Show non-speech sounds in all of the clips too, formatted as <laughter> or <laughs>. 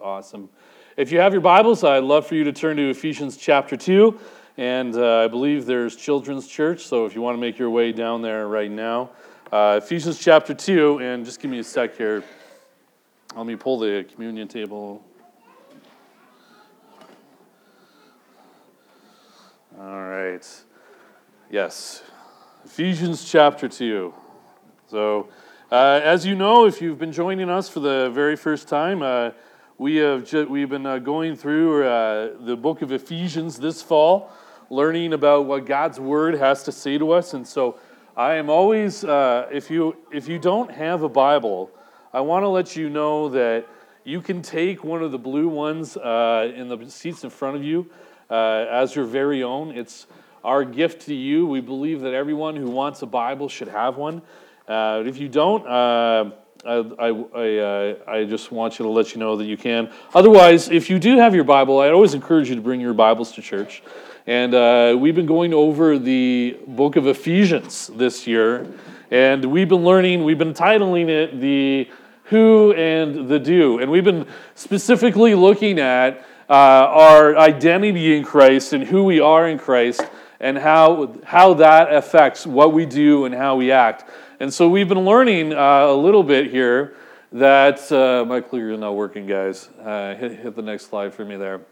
Awesome. If you have your Bibles, I'd love for you to turn to Ephesians chapter 2. And uh, I believe there's Children's Church, so if you want to make your way down there right now, uh, Ephesians chapter 2, and just give me a sec here. Let me pull the communion table. All right. Yes. Ephesians chapter 2. So, uh, as you know, if you've been joining us for the very first time, uh, we have ju- we've been uh, going through uh, the book of Ephesians this fall, learning about what God's word has to say to us. And so, I am always uh, if you if you don't have a Bible, I want to let you know that you can take one of the blue ones uh, in the seats in front of you uh, as your very own. It's our gift to you. We believe that everyone who wants a Bible should have one. Uh, if you don't, I, I, I, uh, I, just want you to let you know that you can. Otherwise, if you do have your Bible, I always encourage you to bring your Bibles to church. And uh, we've been going over the book of Ephesians this year. And we've been learning, we've been titling it the who and the do. And we've been specifically looking at uh, our identity in Christ and who we are in Christ and how, how that affects what we do and how we act. And so we've been learning uh, a little bit here that uh, my is not working, guys. Uh, hit, hit, the next slide for me there.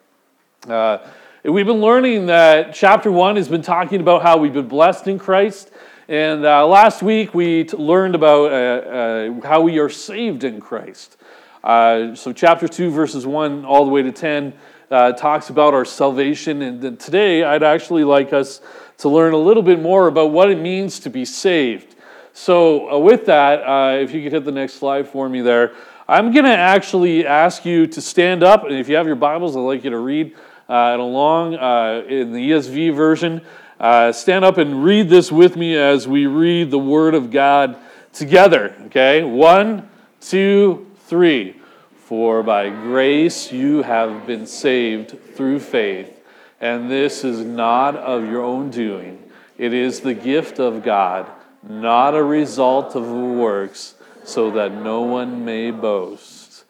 Uh, we've been learning that chapter one has been talking about how we've been blessed in Christ. And uh, last week we t- learned about uh, uh, how we are saved in Christ. So, chapter 2, verses 1 all the way to 10 talks about our salvation. And today I'd actually like us to learn a little bit more about what it means to be saved. So, uh, with that, uh, if you could hit the next slide for me there, I'm going to actually ask you to stand up. And if you have your Bibles, I'd like you to read uh, along uh, in the ESV version. Uh, stand up and read this with me as we read the Word of God together. Okay? One, two, three. For by grace you have been saved through faith, and this is not of your own doing, it is the gift of God not a result of works, so that no one may boast.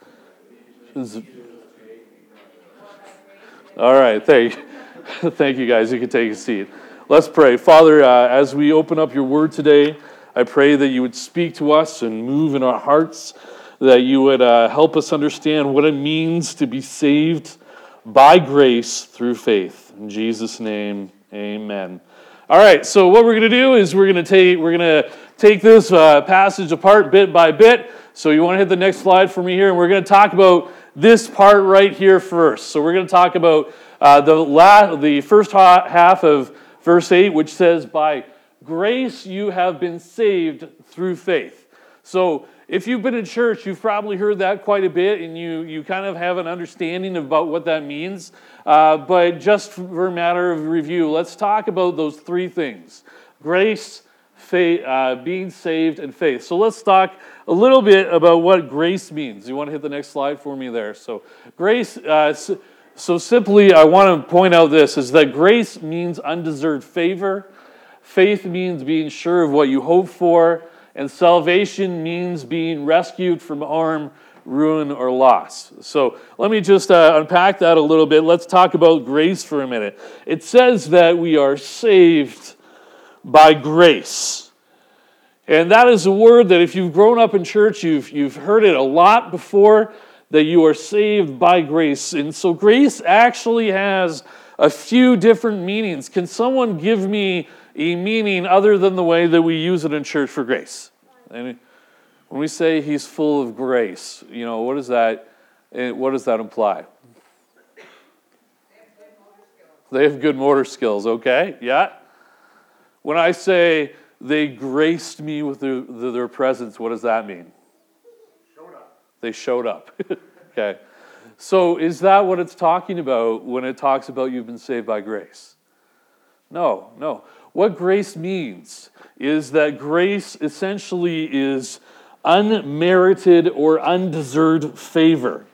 All right, thank you. <laughs> thank you, guys. You can take a seat. Let's pray. Father, uh, as we open up your word today, I pray that you would speak to us and move in our hearts, that you would uh, help us understand what it means to be saved by grace through faith. In Jesus' name, amen. All right, so what we're going to do is we're going to take we're going to take this uh, passage apart bit by bit. So you want to hit the next slide for me here, and we're going to talk about this part right here first. So we're going to talk about uh, the last, the first half of verse eight, which says, "By grace you have been saved through faith." So if you've been in church, you've probably heard that quite a bit, and you, you kind of have an understanding about what that means. Uh, but just for a matter of review, let's talk about those three things grace, faith, uh, being saved, and faith. So let's talk a little bit about what grace means. You want to hit the next slide for me there? So, grace. Uh, so simply, I want to point out this is that grace means undeserved favor. Faith means being sure of what you hope for. And salvation means being rescued from harm, ruin, or loss. So let me just uh, unpack that a little bit. Let's talk about grace for a minute. It says that we are saved by grace. And that is a word that if you've grown up in church, you've, you've heard it a lot before that you are saved by grace. And so grace actually has a few different meanings. Can someone give me a meaning other than the way that we use it in church for grace. And when we say he's full of grace, you know, what does that, eh, what does that imply? They have good motor skills, okay? Yeah. When I say they graced me with their, their presence, what does that mean? Showed up. They showed up. <laughs> okay. So is that what it's talking about when it talks about you've been saved by grace? No, no. What grace means is that grace essentially is unmerited or undeserved favor.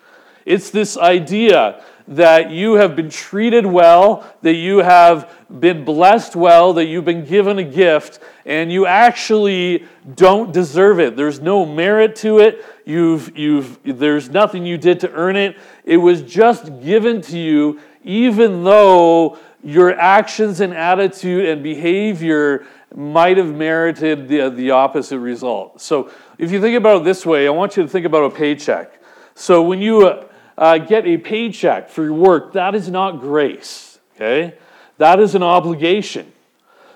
It's this idea that you have been treated well, that you have been blessed well, that you've been given a gift, and you actually don't deserve it. There's no merit to it. You've, you've, there's nothing you did to earn it. It was just given to you, even though your actions and attitude and behavior might have merited the, the opposite result. So, if you think about it this way, I want you to think about a paycheck. So, when you uh, uh, get a paycheck for your work, that is not grace, okay? That is an obligation.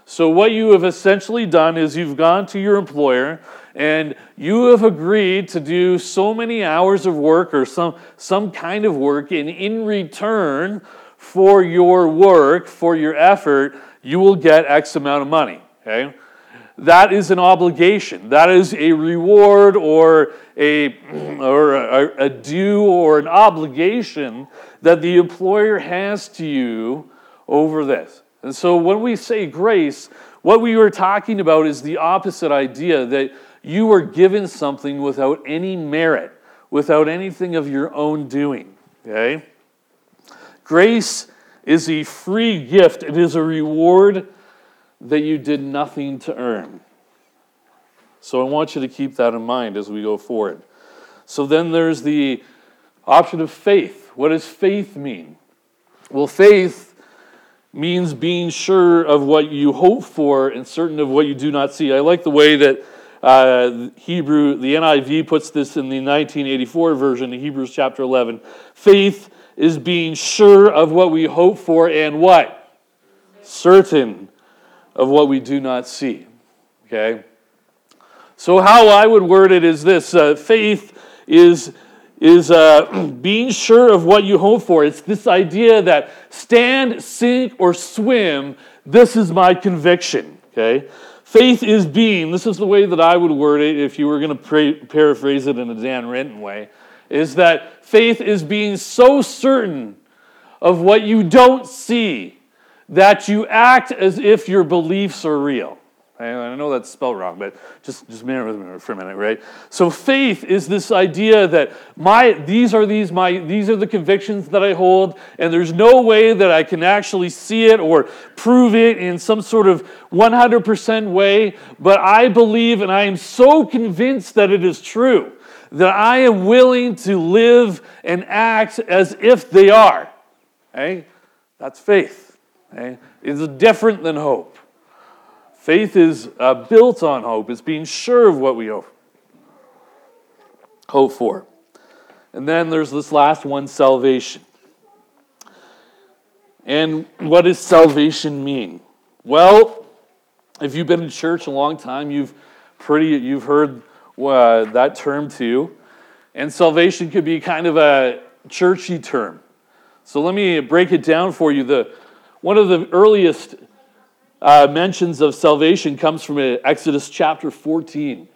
So, what you have essentially done is you've gone to your employer and you have agreed to do so many hours of work or some, some kind of work, and in return for your work, for your effort, you will get X amount of money. Okay? That is an obligation. That is a reward or a, <clears throat> or a, a due or an obligation that the employer has to you over this. And so when we say grace, what we were talking about is the opposite idea that you were given something without any merit, without anything of your own doing. Okay? Grace is a free gift, it is a reward that you did nothing to earn. So I want you to keep that in mind as we go forward. So then there's the option of faith. What does faith mean? Well, faith means being sure of what you hope for and certain of what you do not see. I like the way that uh, Hebrew, the NIV puts this in the 1984 version, of Hebrews chapter 11. Faith is being sure of what we hope for and what? Certain of what we do not see. Okay? So, how I would word it is this uh, faith is, is uh, <clears throat> being sure of what you hope for. It's this idea that stand, sink, or swim, this is my conviction. Okay? Faith is being, this is the way that I would word it if you were going to paraphrase it in a Dan Renton way, is that faith is being so certain of what you don't see that you act as if your beliefs are real. I know that's spelled wrong, but just, just me for a minute, right? So faith is this idea that my these are these my these are the convictions that I hold, and there's no way that I can actually see it or prove it in some sort of 100% way, but I believe and I am so convinced that it is true that I am willing to live and act as if they are. Okay? That's faith. Okay? It's different than hope. Faith is uh, built on hope, it's being sure of what we hope, hope for. And then there's this last one salvation. And what does salvation mean? Well, if you've been in church a long time, you've pretty you've heard uh, that term too. And salvation could be kind of a churchy term. So let me break it down for you. The one of the earliest uh, mentions of salvation comes from uh, Exodus chapter 14.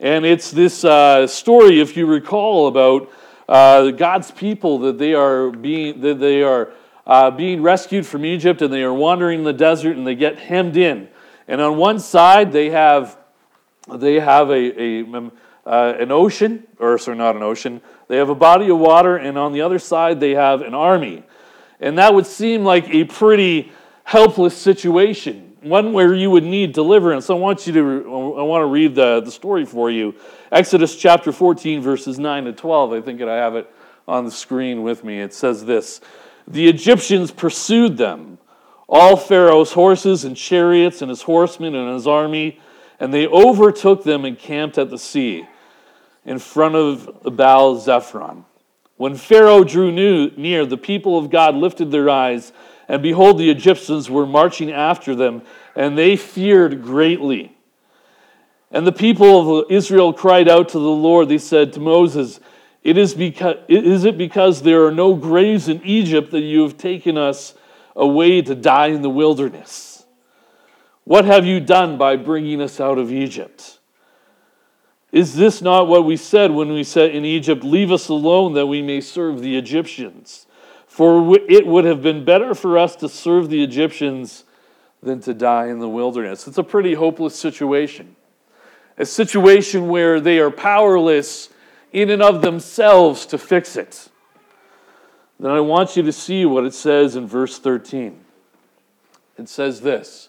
And it's this uh, story, if you recall, about uh, God's people that they are being, that they are, uh, being rescued from Egypt and they are wandering in the desert and they get hemmed in. And on one side, they have, they have a, a um, uh, an ocean, or sorry, not an ocean, they have a body of water, and on the other side, they have an army. And that would seem like a pretty helpless situation, one where you would need deliverance. I want you to I want to read the, the story for you. Exodus chapter 14, verses 9 to 12. I think I have it on the screen with me. It says this The Egyptians pursued them, all Pharaoh's horses and chariots, and his horsemen and his army, and they overtook them and camped at the sea in front of Baal Zephron. When Pharaoh drew near, the people of God lifted their eyes and behold, the Egyptians were marching after them, and they feared greatly. And the people of Israel cried out to the Lord. They said to Moses, it is, because, is it because there are no graves in Egypt that you have taken us away to die in the wilderness? What have you done by bringing us out of Egypt? Is this not what we said when we said in Egypt, Leave us alone that we may serve the Egyptians? For it would have been better for us to serve the Egyptians than to die in the wilderness. It's a pretty hopeless situation. A situation where they are powerless in and of themselves to fix it. then I want you to see what it says in verse 13. It says this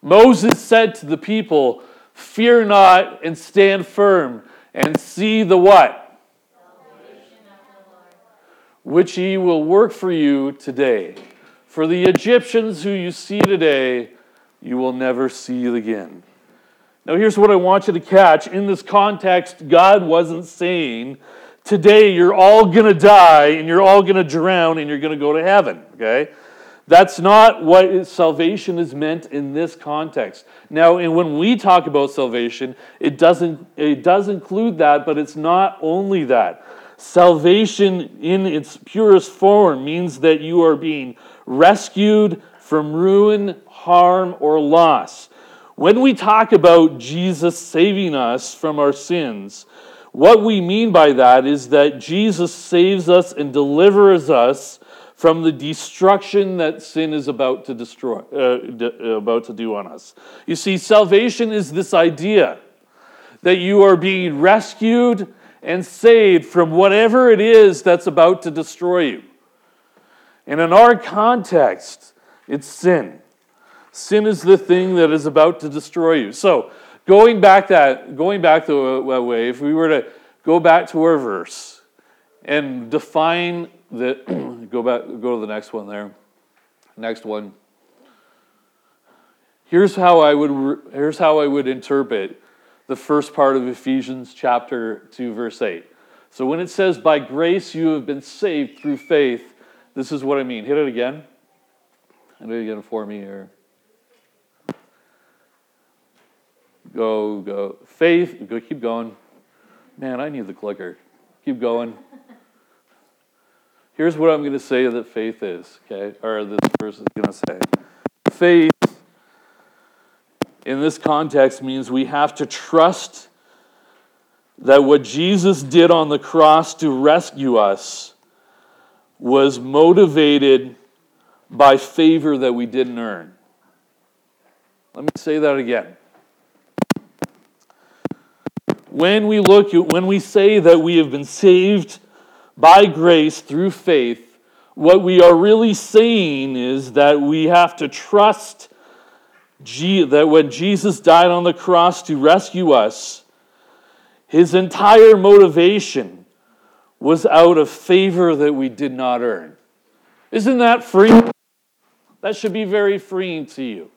Moses said to the people, Fear not and stand firm and see the what? Which he will work for you today. For the Egyptians who you see today, you will never see again. Now, here's what I want you to catch. In this context, God wasn't saying, Today you're all going to die and you're all going to drown and you're going to go to heaven. Okay? That's not what salvation is meant in this context. Now, and when we talk about salvation, it doesn't it does include that, but it's not only that. Salvation in its purest form means that you are being rescued from ruin, harm, or loss. When we talk about Jesus saving us from our sins, what we mean by that is that Jesus saves us and delivers us from the destruction that sin is about to destroy, uh, d- uh, about to do on us. You see, salvation is this idea that you are being rescued and saved from whatever it is that's about to destroy you. And in our context, it's sin. Sin is the thing that is about to destroy you. So, going back that going back the way, if we were to go back to our verse and define the <clears throat> go back go to the next one there. Next one. Here's how I would here's how I would interpret the first part of Ephesians chapter 2 verse 8. So when it says by grace you have been saved through faith, this is what I mean. Hit it again. Hit it again for me here. Go, go. Faith, go keep going. Man, I need the clicker. Keep going. Here's what I'm going to say that faith is, okay? Or this verse is going to say. Faith in this context means we have to trust that what Jesus did on the cross to rescue us was motivated by favor that we didn't earn. Let me say that again. When we look at, when we say that we have been saved by grace through faith, what we are really saying is that we have to trust that when Jesus died on the cross to rescue us, his entire motivation was out of favor that we did not earn. Isn't that free? That should be very freeing to you.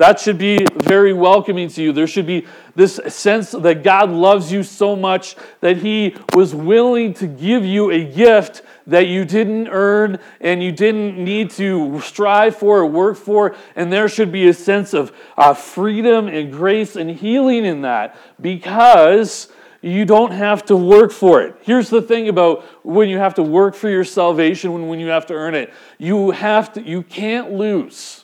That should be very welcoming to you. There should be this sense that God loves you so much that He was willing to give you a gift that you didn't earn and you didn't need to strive for or work for. And there should be a sense of uh, freedom and grace and healing in that because you don't have to work for it. Here's the thing about when you have to work for your salvation, when, when you have to earn it. You have to, you can't lose.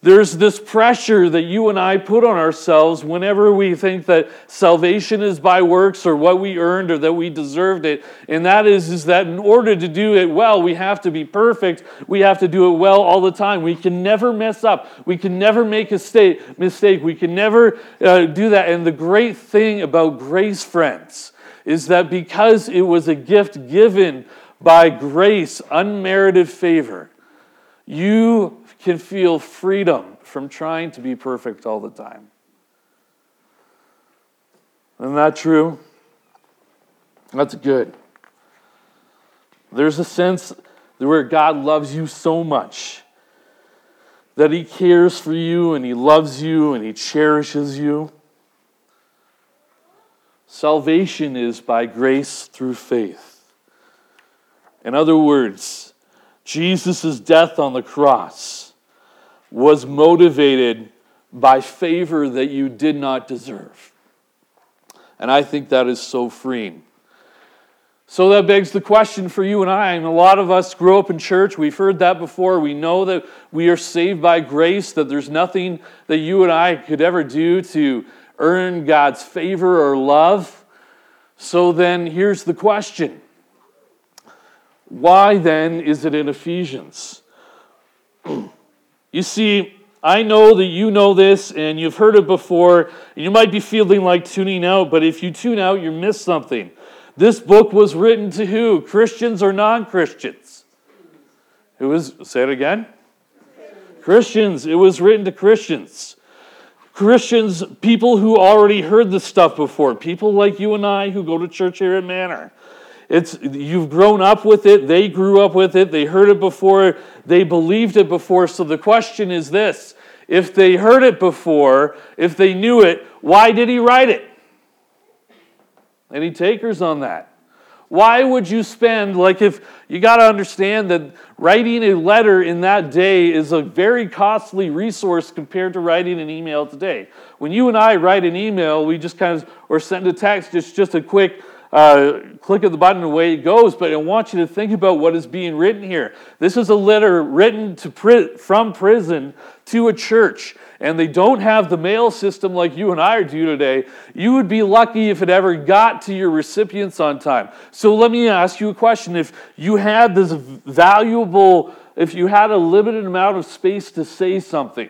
There's this pressure that you and I put on ourselves whenever we think that salvation is by works or what we earned or that we deserved it. And that is, is that in order to do it well, we have to be perfect. We have to do it well all the time. We can never mess up. We can never make a mistake. We can never uh, do that. And the great thing about grace, friends, is that because it was a gift given by grace, unmerited favor, you can feel freedom from trying to be perfect all the time. Isn't that true? That's good. There's a sense where God loves you so much that He cares for you and He loves you and He cherishes you. Salvation is by grace through faith. In other words, Jesus' death on the cross was motivated by favor that you did not deserve. And I think that is so freeing. So that begs the question for you and I. And a lot of us grow up in church. We've heard that before. We know that we are saved by grace, that there's nothing that you and I could ever do to earn God's favor or love. So then here's the question Why then is it in Ephesians? <clears throat> You see, I know that you know this and you've heard it before, you might be feeling like tuning out, but if you tune out, you miss something. This book was written to who? Christians or non Christians? It was, say it again. Christians. It was written to Christians. Christians, people who already heard this stuff before, people like you and I who go to church here at Manor. It's you've grown up with it, they grew up with it, they heard it before, they believed it before. So the question is this if they heard it before, if they knew it, why did he write it? Any takers on that? Why would you spend, like, if you got to understand that writing a letter in that day is a very costly resource compared to writing an email today. When you and I write an email, we just kind of, or send a text, it's just a quick uh, click of the button away it goes. But I want you to think about what is being written here. This is a letter written to pri- from prison to a church, and they don't have the mail system like you and I do today. You would be lucky if it ever got to your recipients on time. So let me ask you a question: If you had this valuable, if you had a limited amount of space to say something,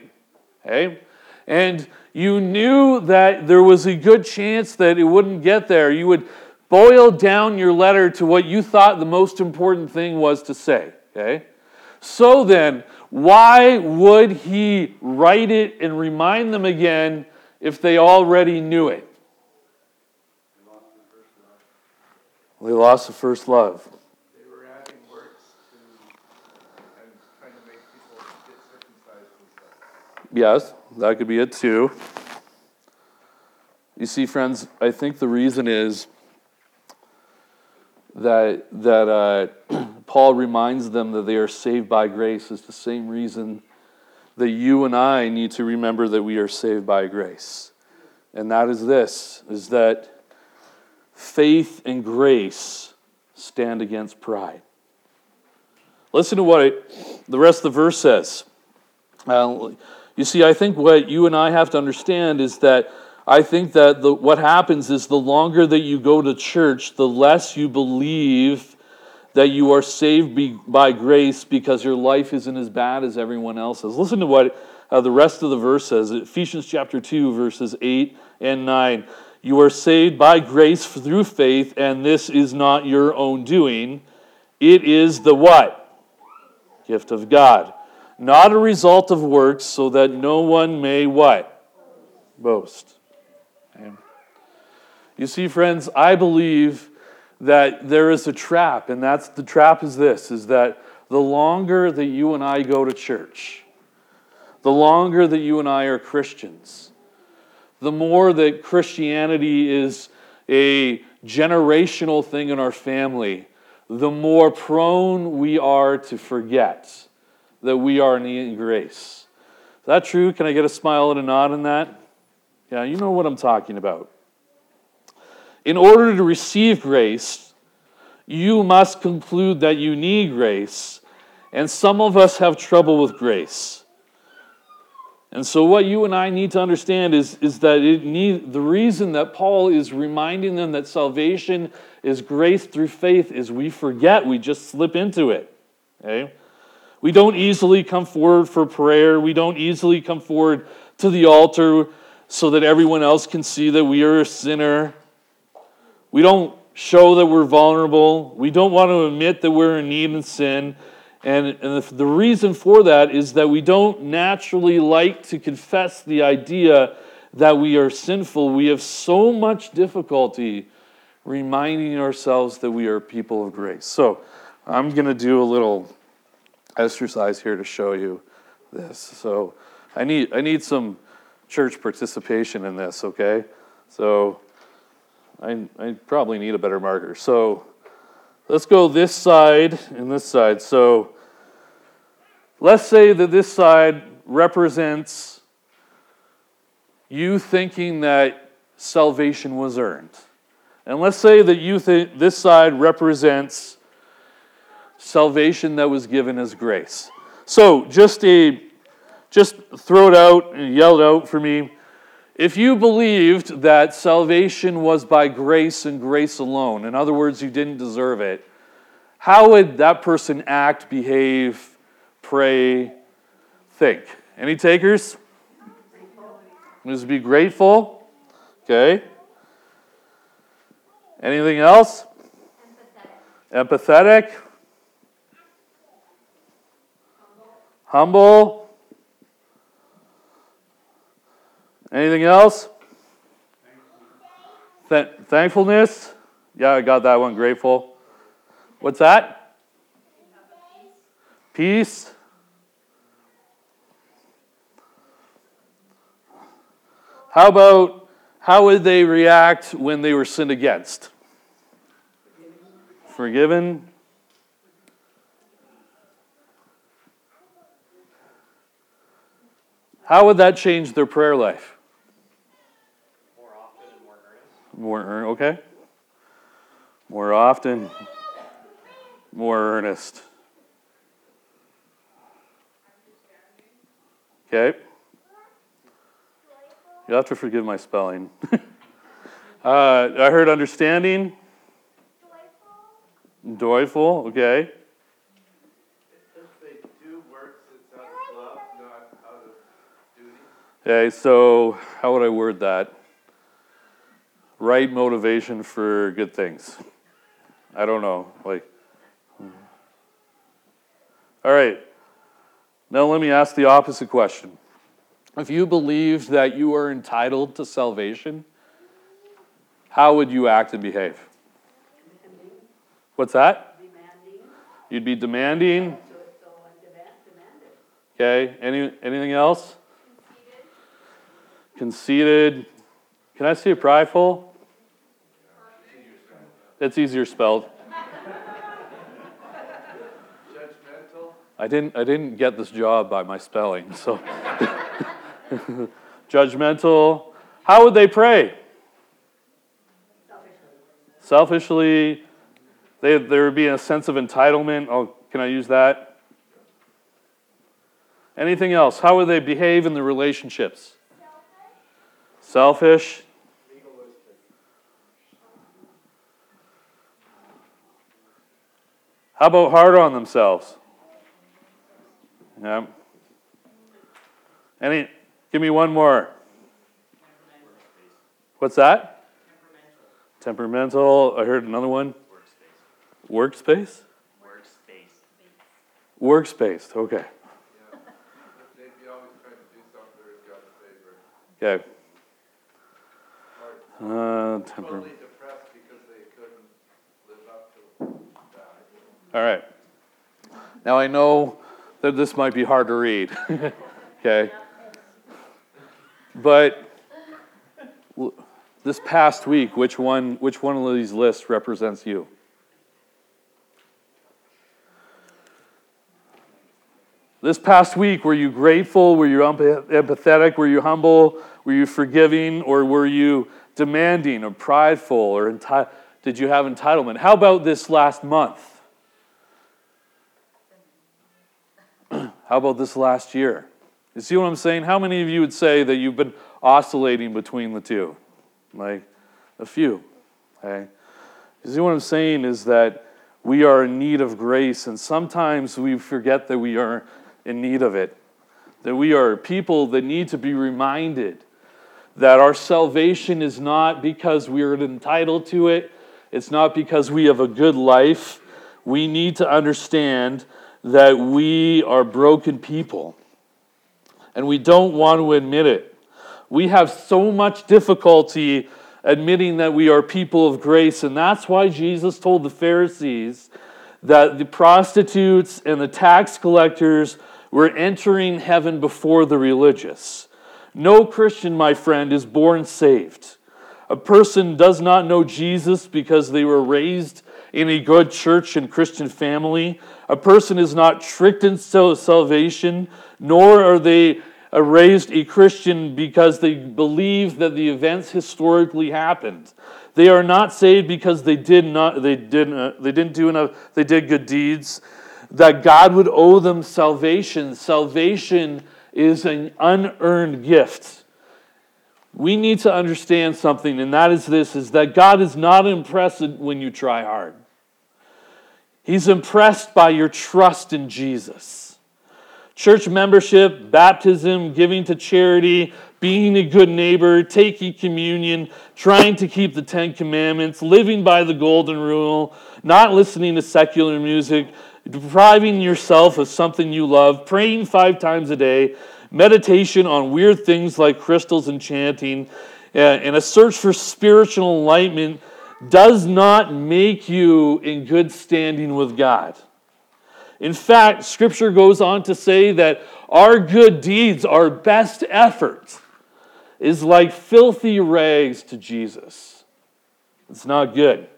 okay, and you knew that there was a good chance that it wouldn't get there, you would boil down your letter to what you thought the most important thing was to say. Okay? So then, why would he write it and remind them again if they already knew it? They lost the first love. They were adding works to and trying to make people get circumcised. Yes, that could be it too. You see, friends, I think the reason is that, that uh, <clears throat> Paul reminds them that they are saved by grace is the same reason that you and I need to remember that we are saved by grace. And that is this is that faith and grace stand against pride. Listen to what it, the rest of the verse says. Uh, you see, I think what you and I have to understand is that I think that the, what happens is the longer that you go to church, the less you believe that you are saved be, by grace because your life isn't as bad as everyone else's. Listen to what uh, the rest of the verse says Ephesians chapter 2, verses 8 and 9. You are saved by grace through faith, and this is not your own doing. It is the what? Gift of God. Not a result of works, so that no one may what? Boast. You see, friends, I believe that there is a trap, and that's the trap is this is that the longer that you and I go to church, the longer that you and I are Christians, the more that Christianity is a generational thing in our family, the more prone we are to forget that we are in grace. Is that true? Can I get a smile and a nod in that? Yeah, you know what I'm talking about. In order to receive grace, you must conclude that you need grace, and some of us have trouble with grace. And so, what you and I need to understand is, is that it need, the reason that Paul is reminding them that salvation is grace through faith is we forget, we just slip into it. Okay? We don't easily come forward for prayer, we don't easily come forward to the altar so that everyone else can see that we are a sinner. We don't show that we're vulnerable. We don't want to admit that we're in need and sin. And, and the reason for that is that we don't naturally like to confess the idea that we are sinful. We have so much difficulty reminding ourselves that we are people of grace. So I'm going to do a little exercise here to show you this. So I need, I need some church participation in this, okay? So I, I probably need a better marker. So let's go this side and this side. So let's say that this side represents you thinking that salvation was earned. And let's say that you think this side represents salvation that was given as grace. So just a just throw it out and yell it out for me. If you believed that salvation was by grace and grace alone, in other words, you didn't deserve it, how would that person act, behave, pray, think? Any takers? Just be grateful. Okay. Anything else? Empathetic? Humble? Anything else? Th- thankfulness? Yeah, I got that one. Grateful. What's that? Peace? How about how would they react when they were sinned against? Forgiven? How would that change their prayer life? More often and more earnest. More okay. More often, more earnest. Okay. You have to forgive my spelling. <laughs> uh, I heard understanding. Joyful, okay. If they do works, it's out of love, not out of duty. Okay, so how would I word that? Right motivation for good things. I don't know. Like, all right. Now let me ask the opposite question. If you believed that you are entitled to salvation, how would you act and behave? What's that? demanding, You'd be demanding. so, so I demand, demanded. Okay. Any anything else? Conceited. Can I see a prideful? It's easier spelled. Judgmental, I didn't I didn't get this job by my spelling, so <laughs> judgmental. How would they pray? Selfishly, Selfishly. They, there would be a sense of entitlement. Oh, can I use that? Anything else? How would they behave in the relationships? Selfish. How about hard on themselves? Yeah. Any? Give me one more. What's that? Temperamental. I heard another one. Workspace. Workspace. Workspace. Workspace. Okay. but they'd be always trying to do something in God's favor. Okay. Or Uh, temper. totally depressed because they couldn't live up to that. All right. Now I know that this might be hard to read. <laughs> okay. But this past week, which one, which one of these lists represents you? This past week, were you grateful? Were you empathetic? Were you humble? Were you forgiving? Or were you demanding or prideful? Or enti- did you have entitlement? How about this last month? How about this last year? You see what I'm saying? How many of you would say that you've been oscillating between the two? Like a few. Okay? You see what I'm saying is that we are in need of grace, and sometimes we forget that we are in need of it. That we are people that need to be reminded that our salvation is not because we are entitled to it, it's not because we have a good life. We need to understand that we are broken people, and we don't want to admit it. We have so much difficulty admitting that we are people of grace, and that's why Jesus told the Pharisees that the prostitutes and the tax collectors were entering heaven before the religious. No Christian, my friend, is born saved. A person does not know Jesus because they were raised in a good church and Christian family. A person is not tricked into salvation, nor are they uh, raised a Christian because they believe that the events historically happened. They are not saved because they did not they didn't uh, they didn't do enough they did good deeds that God would owe them salvation. Salvation is an unearned gift. We need to understand something and that is this is that God is not impressed when you try hard. He's impressed by your trust in Jesus. Church membership, baptism, giving to charity, being a good neighbor, taking communion, trying to keep the Ten Commandments, living by the Golden Rule, not listening to secular music, depriving yourself of something you love, praying five times a day, meditation on weird things like crystals and chanting, and a search for spiritual enlightenment does not make you in good standing with God. In fact, Scripture goes on to say that our good deeds, our best effort, is like filthy rags to Jesus. It's not good.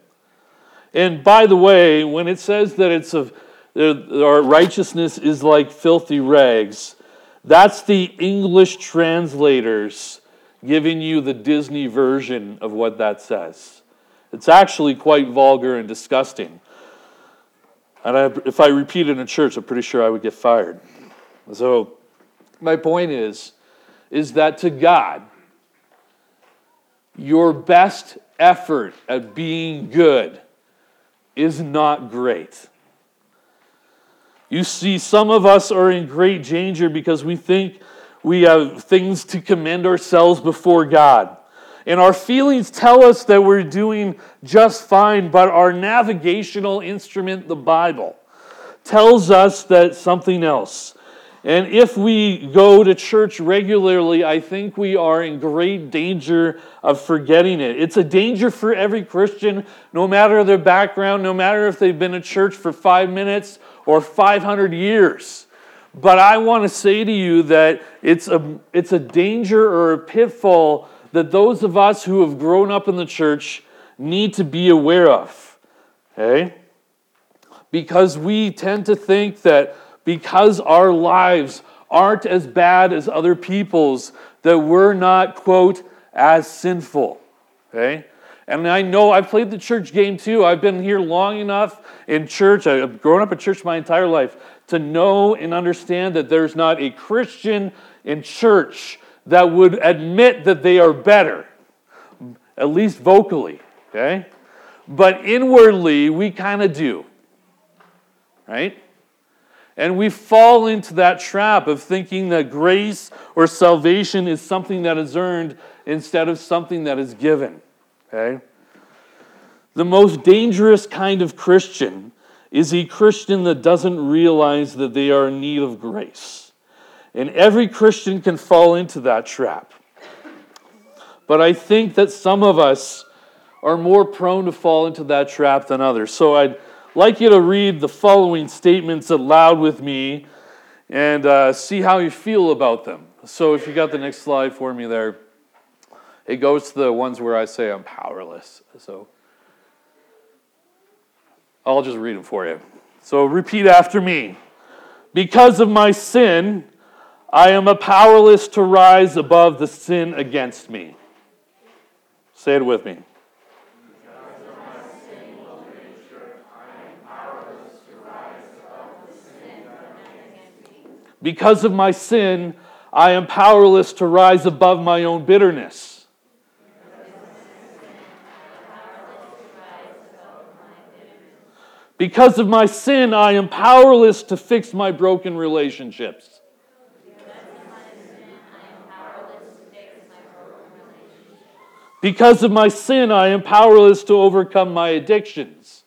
And by the way, when it says that it's of our righteousness is like filthy rags, that's the English translators giving you the Disney version of what that says. It's actually quite vulgar and disgusting. And I, if I repeat it in church, I'm pretty sure I would get fired. So, my point is, is that to God, your best effort at being good is not great. You see, some of us are in great danger because we think we have things to commend ourselves before God. And our feelings tell us that we're doing just fine, but our navigational instrument, the Bible, tells us that something else. And if we go to church regularly, I think we are in great danger of forgetting it. It's a danger for every Christian, no matter their background, no matter if they've been to church for five minutes or 500 years. But I want to say to you that it's a, it's a danger or a pitfall that those of us who have grown up in the church need to be aware of. Okay? Because we tend to think that because our lives aren't as bad as other people's, that we're not, quote, as sinful. Okay? And I know I've played the church game too. I've been here long enough in church. I've grown up in church my entire life to know and understand that there's not a Christian in church that would admit that they are better, at least vocally, okay? But inwardly, we kind of do, right? And we fall into that trap of thinking that grace or salvation is something that is earned instead of something that is given, okay? The most dangerous kind of Christian is a Christian that doesn't realize that they are in need of grace. And every Christian can fall into that trap. But I think that some of us are more prone to fall into that trap than others. So I'd like you to read the following statements aloud with me and uh, see how you feel about them. So if you got the next slide for me there, it goes to the ones where I say I'm powerless. So I'll just read them for you. So repeat after me. Because of my sin, I am powerless to rise above the sin against me. Say it with me. Because of my sin, I am powerless to rise above my own bitterness. Because of my sin, I am powerless to fix my broken relationships. Because of my sin, I am powerless to overcome my addictions.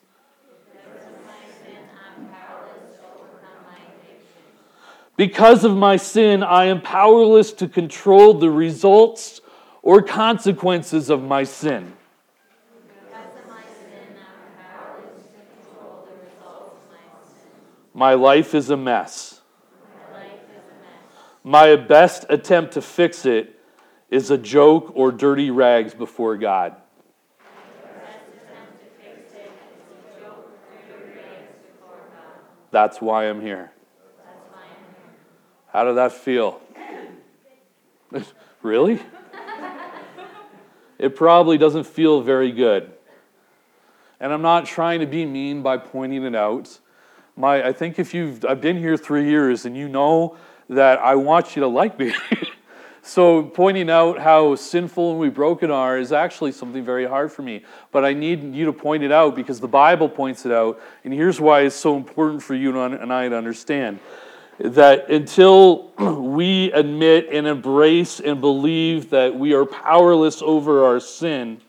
Because of my sin, I am powerless to control the results or consequences of my sin. My life is a mess. My best attempt to fix it is a joke or dirty rags before God. That's why I'm here. How did that feel? <laughs> really? it probably doesn't feel very good. And I'm not trying to be mean by pointing it out. My, I think if you've, I've been here three years and you know that I want you to like me. <laughs> So, pointing out how sinful and we broken are is actually something very hard for me. But I need you to point it out because the Bible points it out. And here's why it's so important for you and I to understand. that until <clears throat> we admit and embrace and believe that we are powerless over our sin,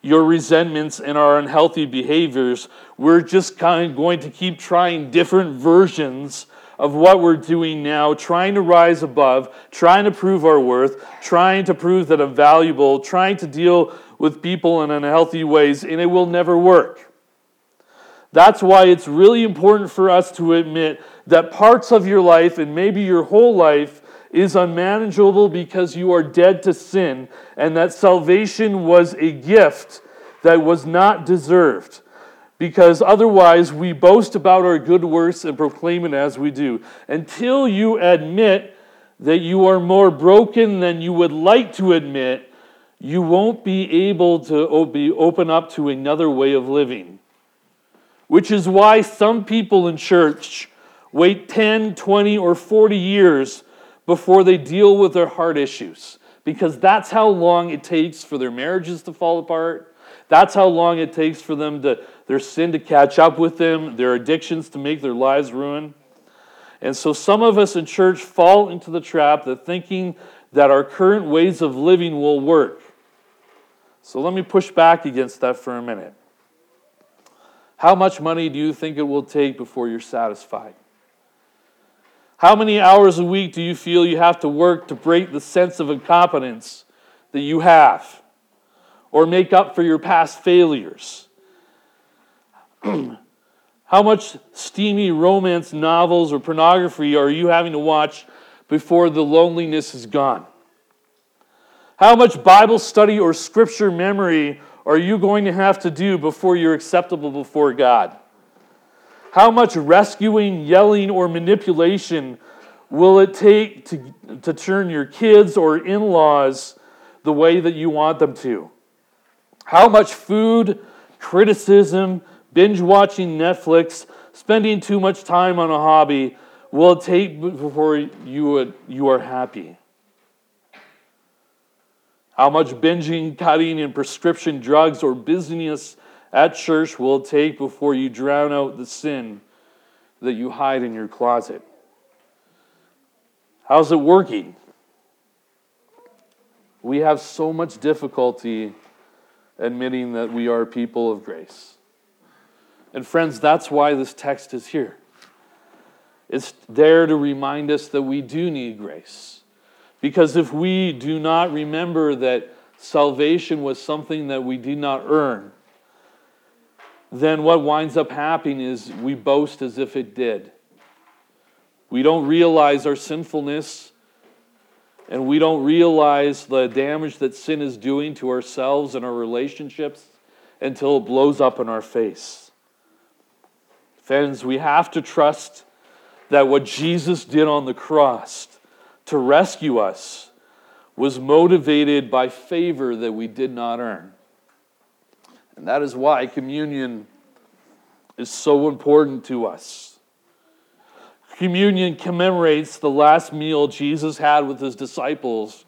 your resentments and our unhealthy behaviors, we're just kind of going to keep trying different versions of what we're doing now, trying to rise above, trying to prove our worth, trying to prove that I'm valuable, trying to deal with people in unhealthy ways, and it will never work. That's why it's really important for us to admit that parts of your life, and maybe your whole life, is unmanageable because you are dead to sin, and that salvation was a gift that was not deserved. Because otherwise, we boast about our good works and proclaim it as we do. Until you admit that you are more broken than you would like to admit, you won't be able to be open up to another way of living. Which is why some people in church wait 10, 20, or 40 years before they deal with their heart issues. Because that's how long it takes for their marriages to fall apart. That's how long it takes for them to their sin to catch up with them, their addictions to make their lives ruin. And so some of us in church fall into the trap that thinking that our current ways of living will work. So let me push back against that for a minute. How much money do you think it will take before you're satisfied? How many hours a week do you feel you have to work to break the sense of incompetence that you have or make up for your past failures? <clears throat> How much steamy romance novels or pornography are you having to watch before the loneliness is gone? How much Bible study or scripture memory are you going to have to do before you're acceptable before God? How much rescuing, yelling, or manipulation will it take to, to turn your kids or in laws the way that you want them to? How much food, criticism, binge watching Netflix, spending too much time on a hobby will take before you, you are happy? How much binging, cutting, and prescription drugs or busyness at church will take before you drown out the sin that you hide in your closet? How's it working? We have so much difficulty admitting that we are people of grace. And friends, that's why this text is here. It's there to remind us that we do need grace. Because if we do not remember that salvation was something that we did not earn, then what winds up happening is we boast as if it did. We don't realize our sinfulness, and we don't realize the damage that sin is doing to ourselves and our relationships until it blows up in our face. Friends, we have to trust that what Jesus did on the cross to rescue us was motivated by favor that we did not earn. And that is why communion is so important to us. Communion commemorates the last meal Jesus had with his disciples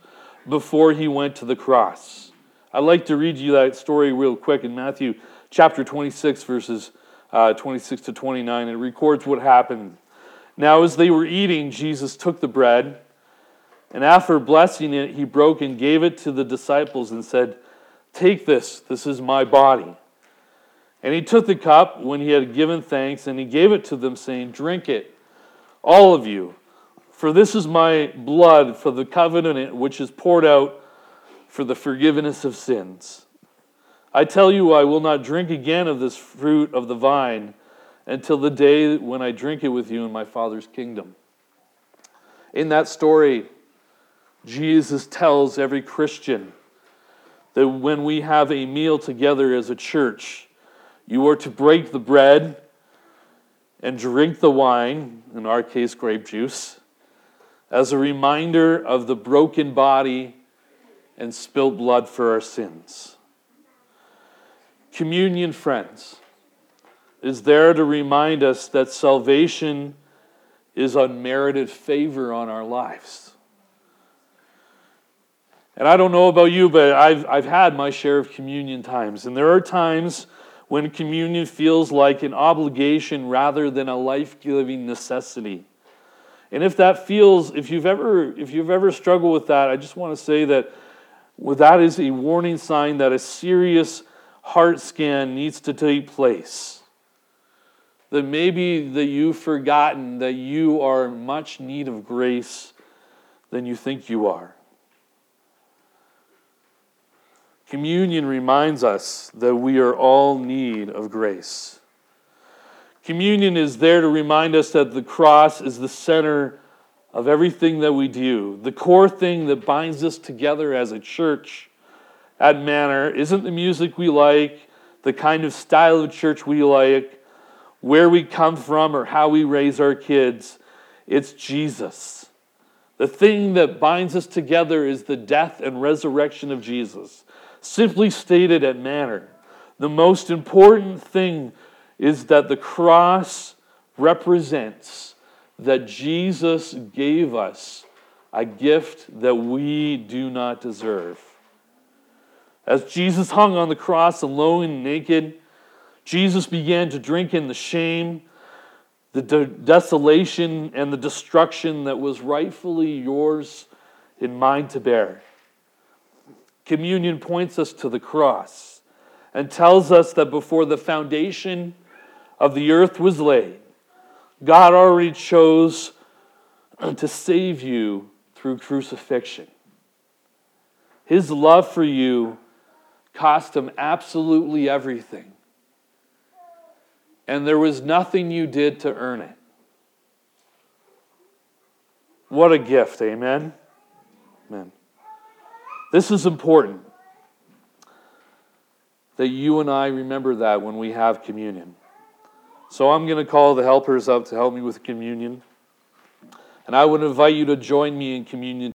before he went to the cross. I'd like to read you that story real quick in Matthew chapter 26, verses uh, 26 to 29. It records what happened. Now, as they were eating, Jesus took the bread. And after blessing it, he broke and gave it to the disciples and said, Take this, this is my body. And he took the cup when he had given thanks, and he gave it to them, saying, Drink it, all of you, for this is my blood for the covenant which is poured out for the forgiveness of sins. I tell you, I will not drink again of this fruit of the vine until the day when I drink it with you in my Father's kingdom. In that story, Jesus tells every Christian that when we have a meal together as a church, you are to break the bread and drink the wine, in our case, grape juice, as a reminder of the broken body and spilt blood for our sins. Communion, friends, is there to remind us that salvation is unmerited favor on our lives. And I don't know about you, but I've, I've had my share of communion times. And there are times when communion feels like an obligation rather than a life giving necessity. And if that feels, if you've ever, if you've ever struggled with that, I just want to say that well, that is a warning sign that a serious heart scan needs to take place. That maybe that you've forgotten that you are in much need of grace than you think you are. Communion reminds us that we are all need of grace. Communion is there to remind us that the cross is the center of everything that we do. The core thing that binds us together as a church at Manor isn't the music we like, the kind of style of church we like, where we come from, or how we raise our kids. It's Jesus. The thing that binds us together is the death and resurrection of Jesus. Simply stated at Manor, the most important thing is that the cross represents that Jesus gave us a gift that we do not deserve. As Jesus hung on the cross alone and naked, Jesus began to drink in the shame, the de- desolation, and the destruction that was rightfully yours and mine to bear. Communion points us to the cross and tells us that before the foundation of the earth was laid, God already chose <clears throat> to save you through crucifixion. His love for you cost him absolutely everything. And there was nothing you did to earn it. What a gift, amen? Amen. This is important that you and I remember that when we have communion. So I'm going to call the helpers up to help me with communion. And I would invite you to join me in communion